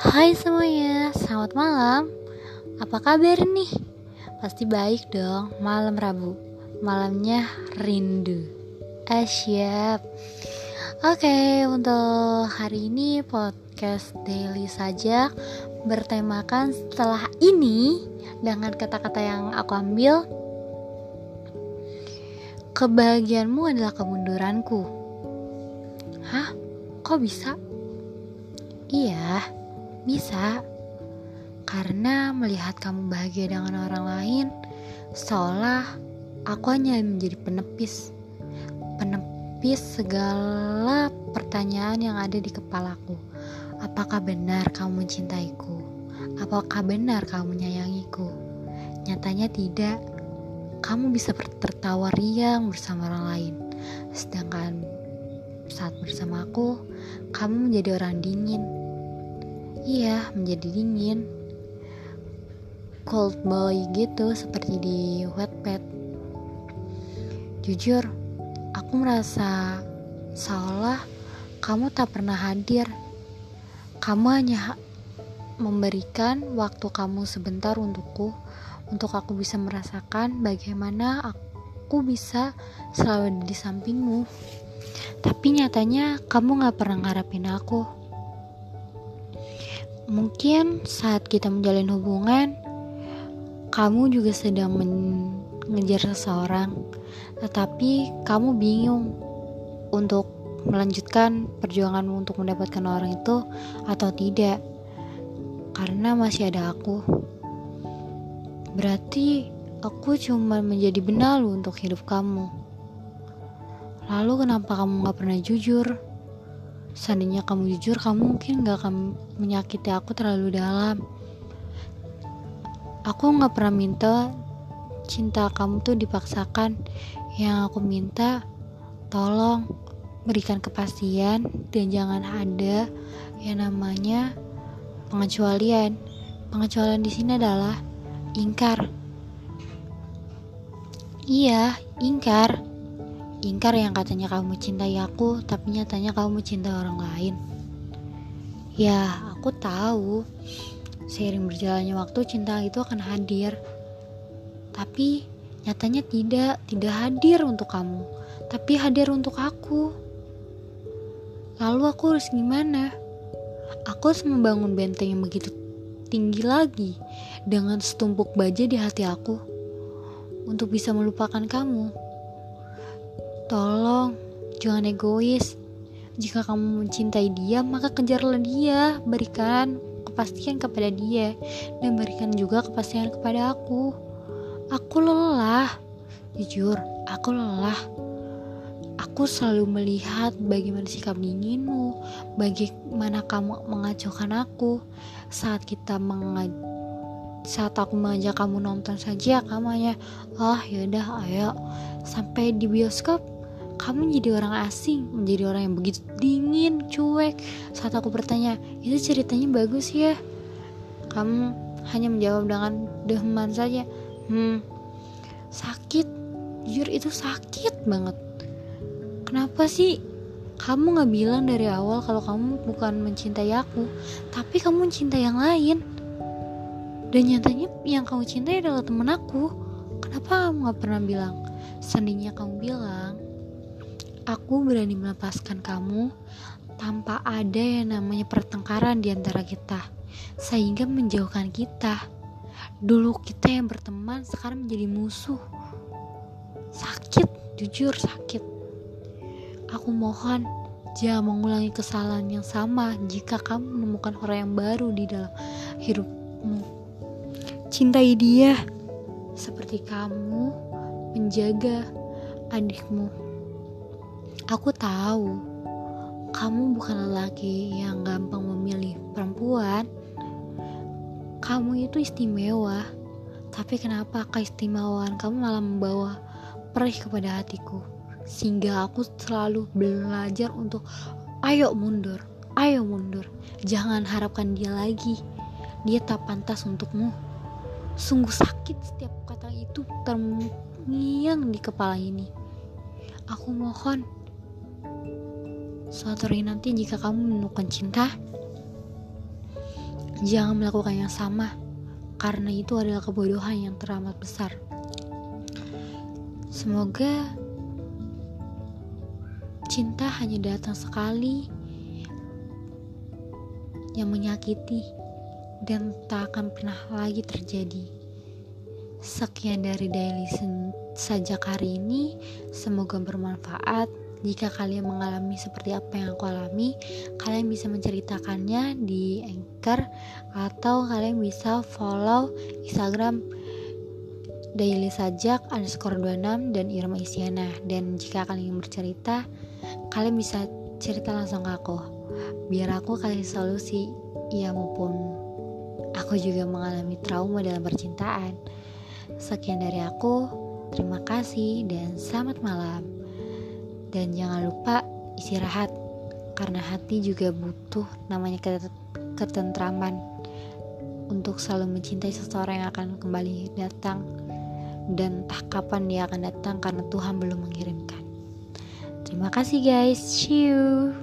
Hai semuanya, selamat malam. Apa kabar nih? Pasti baik dong. Malam Rabu, malamnya rindu. Siap. Oke, untuk hari ini podcast daily saja bertemakan setelah ini dengan kata-kata yang aku ambil. Kebahagiaanmu adalah kemunduranku. Hah? Kok bisa? Iya, bisa, karena melihat kamu bahagia dengan orang lain, seolah aku hanya menjadi penepis, penepis segala pertanyaan yang ada di kepalaku. Apakah benar kamu mencintaiku? Apakah benar kamu menyayangiku? Nyatanya tidak. Kamu bisa tertawa riang bersama orang lain, sedangkan saat bersama aku, kamu menjadi orang dingin Iya, menjadi dingin. Cold boy gitu seperti di Wattpad. Jujur, aku merasa seolah kamu tak pernah hadir. Kamu hanya memberikan waktu kamu sebentar untukku, untuk aku bisa merasakan bagaimana aku bisa selalu di sampingmu. Tapi nyatanya kamu gak pernah ngarepin aku. Mungkin saat kita menjalin hubungan, kamu juga sedang mengejar seseorang, tetapi kamu bingung untuk melanjutkan perjuanganmu untuk mendapatkan orang itu atau tidak, karena masih ada aku. Berarti aku cuma menjadi benalu untuk hidup kamu. Lalu kenapa kamu gak pernah jujur? Seandainya kamu jujur, kamu mungkin gak akan menyakiti aku terlalu dalam. Aku gak pernah minta cinta kamu tuh dipaksakan. Yang aku minta, tolong berikan kepastian dan jangan ada yang namanya pengecualian. Pengecualian di sini adalah ingkar. Iya, ingkar ingkar yang katanya kamu mencintai aku tapi nyatanya kamu mencintai orang lain. Ya aku tahu. Seiring berjalannya waktu cinta itu akan hadir. Tapi nyatanya tidak tidak hadir untuk kamu. Tapi hadir untuk aku. Lalu aku harus gimana? Aku harus membangun benteng yang begitu tinggi lagi dengan setumpuk baja di hati aku untuk bisa melupakan kamu Tolong, jangan egois. Jika kamu mencintai dia, maka kejarlah dia. Berikan kepastian kepada dia dan berikan juga kepastian kepada aku. Aku lelah. Jujur, aku lelah. Aku selalu melihat bagaimana sikap dinginmu, bagaimana kamu mengacaukan aku saat kita mengaj saat aku mengajak kamu nonton saja kamu hanya oh yaudah ayo sampai di bioskop kamu jadi orang asing, menjadi orang yang begitu dingin, cuek. Saat aku bertanya, itu ceritanya bagus ya? Kamu hanya menjawab dengan deman saja. Hmm, sakit. Jujur itu sakit banget. Kenapa sih kamu gak bilang dari awal kalau kamu bukan mencintai aku, tapi kamu mencintai yang lain? Dan nyatanya yang kamu cintai adalah temen aku. Kenapa kamu gak pernah bilang? Seandainya kamu bilang, Aku berani melepaskan kamu tanpa ada yang namanya pertengkaran di antara kita, sehingga menjauhkan kita. Dulu kita yang berteman, sekarang menjadi musuh. Sakit, jujur sakit. Aku mohon, jangan mengulangi kesalahan yang sama jika kamu menemukan orang yang baru di dalam hidupmu. Cintai dia seperti kamu menjaga adikmu. Aku tahu kamu bukan lelaki yang gampang memilih perempuan. Kamu itu istimewa, tapi kenapa keistimewaan kamu malah membawa perih kepada hatiku? Sehingga aku selalu belajar untuk ayo mundur, ayo mundur. Jangan harapkan dia lagi. Dia tak pantas untukmu. Sungguh sakit setiap kata itu terngiang di kepala ini. Aku mohon Suatu hari nanti jika kamu menemukan cinta, Jangan melakukan yang sama, karena itu adalah kebodohan yang teramat besar. Semoga cinta hanya datang sekali yang menyakiti dan tak akan pernah lagi terjadi. Sekian dari daily sajak hari ini, semoga bermanfaat jika kalian mengalami seperti apa yang aku alami, kalian bisa menceritakannya di Anchor atau kalian bisa follow Instagram daily sajak underscore 26 dan Irma Isyana. Dan jika kalian ingin bercerita kalian bisa cerita langsung ke aku. Biar aku kasih solusi. Ya maupun aku juga mengalami trauma dalam percintaan. Sekian dari aku. Terima kasih dan selamat malam dan jangan lupa istirahat, karena hati juga butuh namanya ketentraman untuk selalu mencintai seseorang yang akan kembali datang dan entah kapan dia akan datang karena Tuhan belum mengirimkan. Terima kasih guys, see you.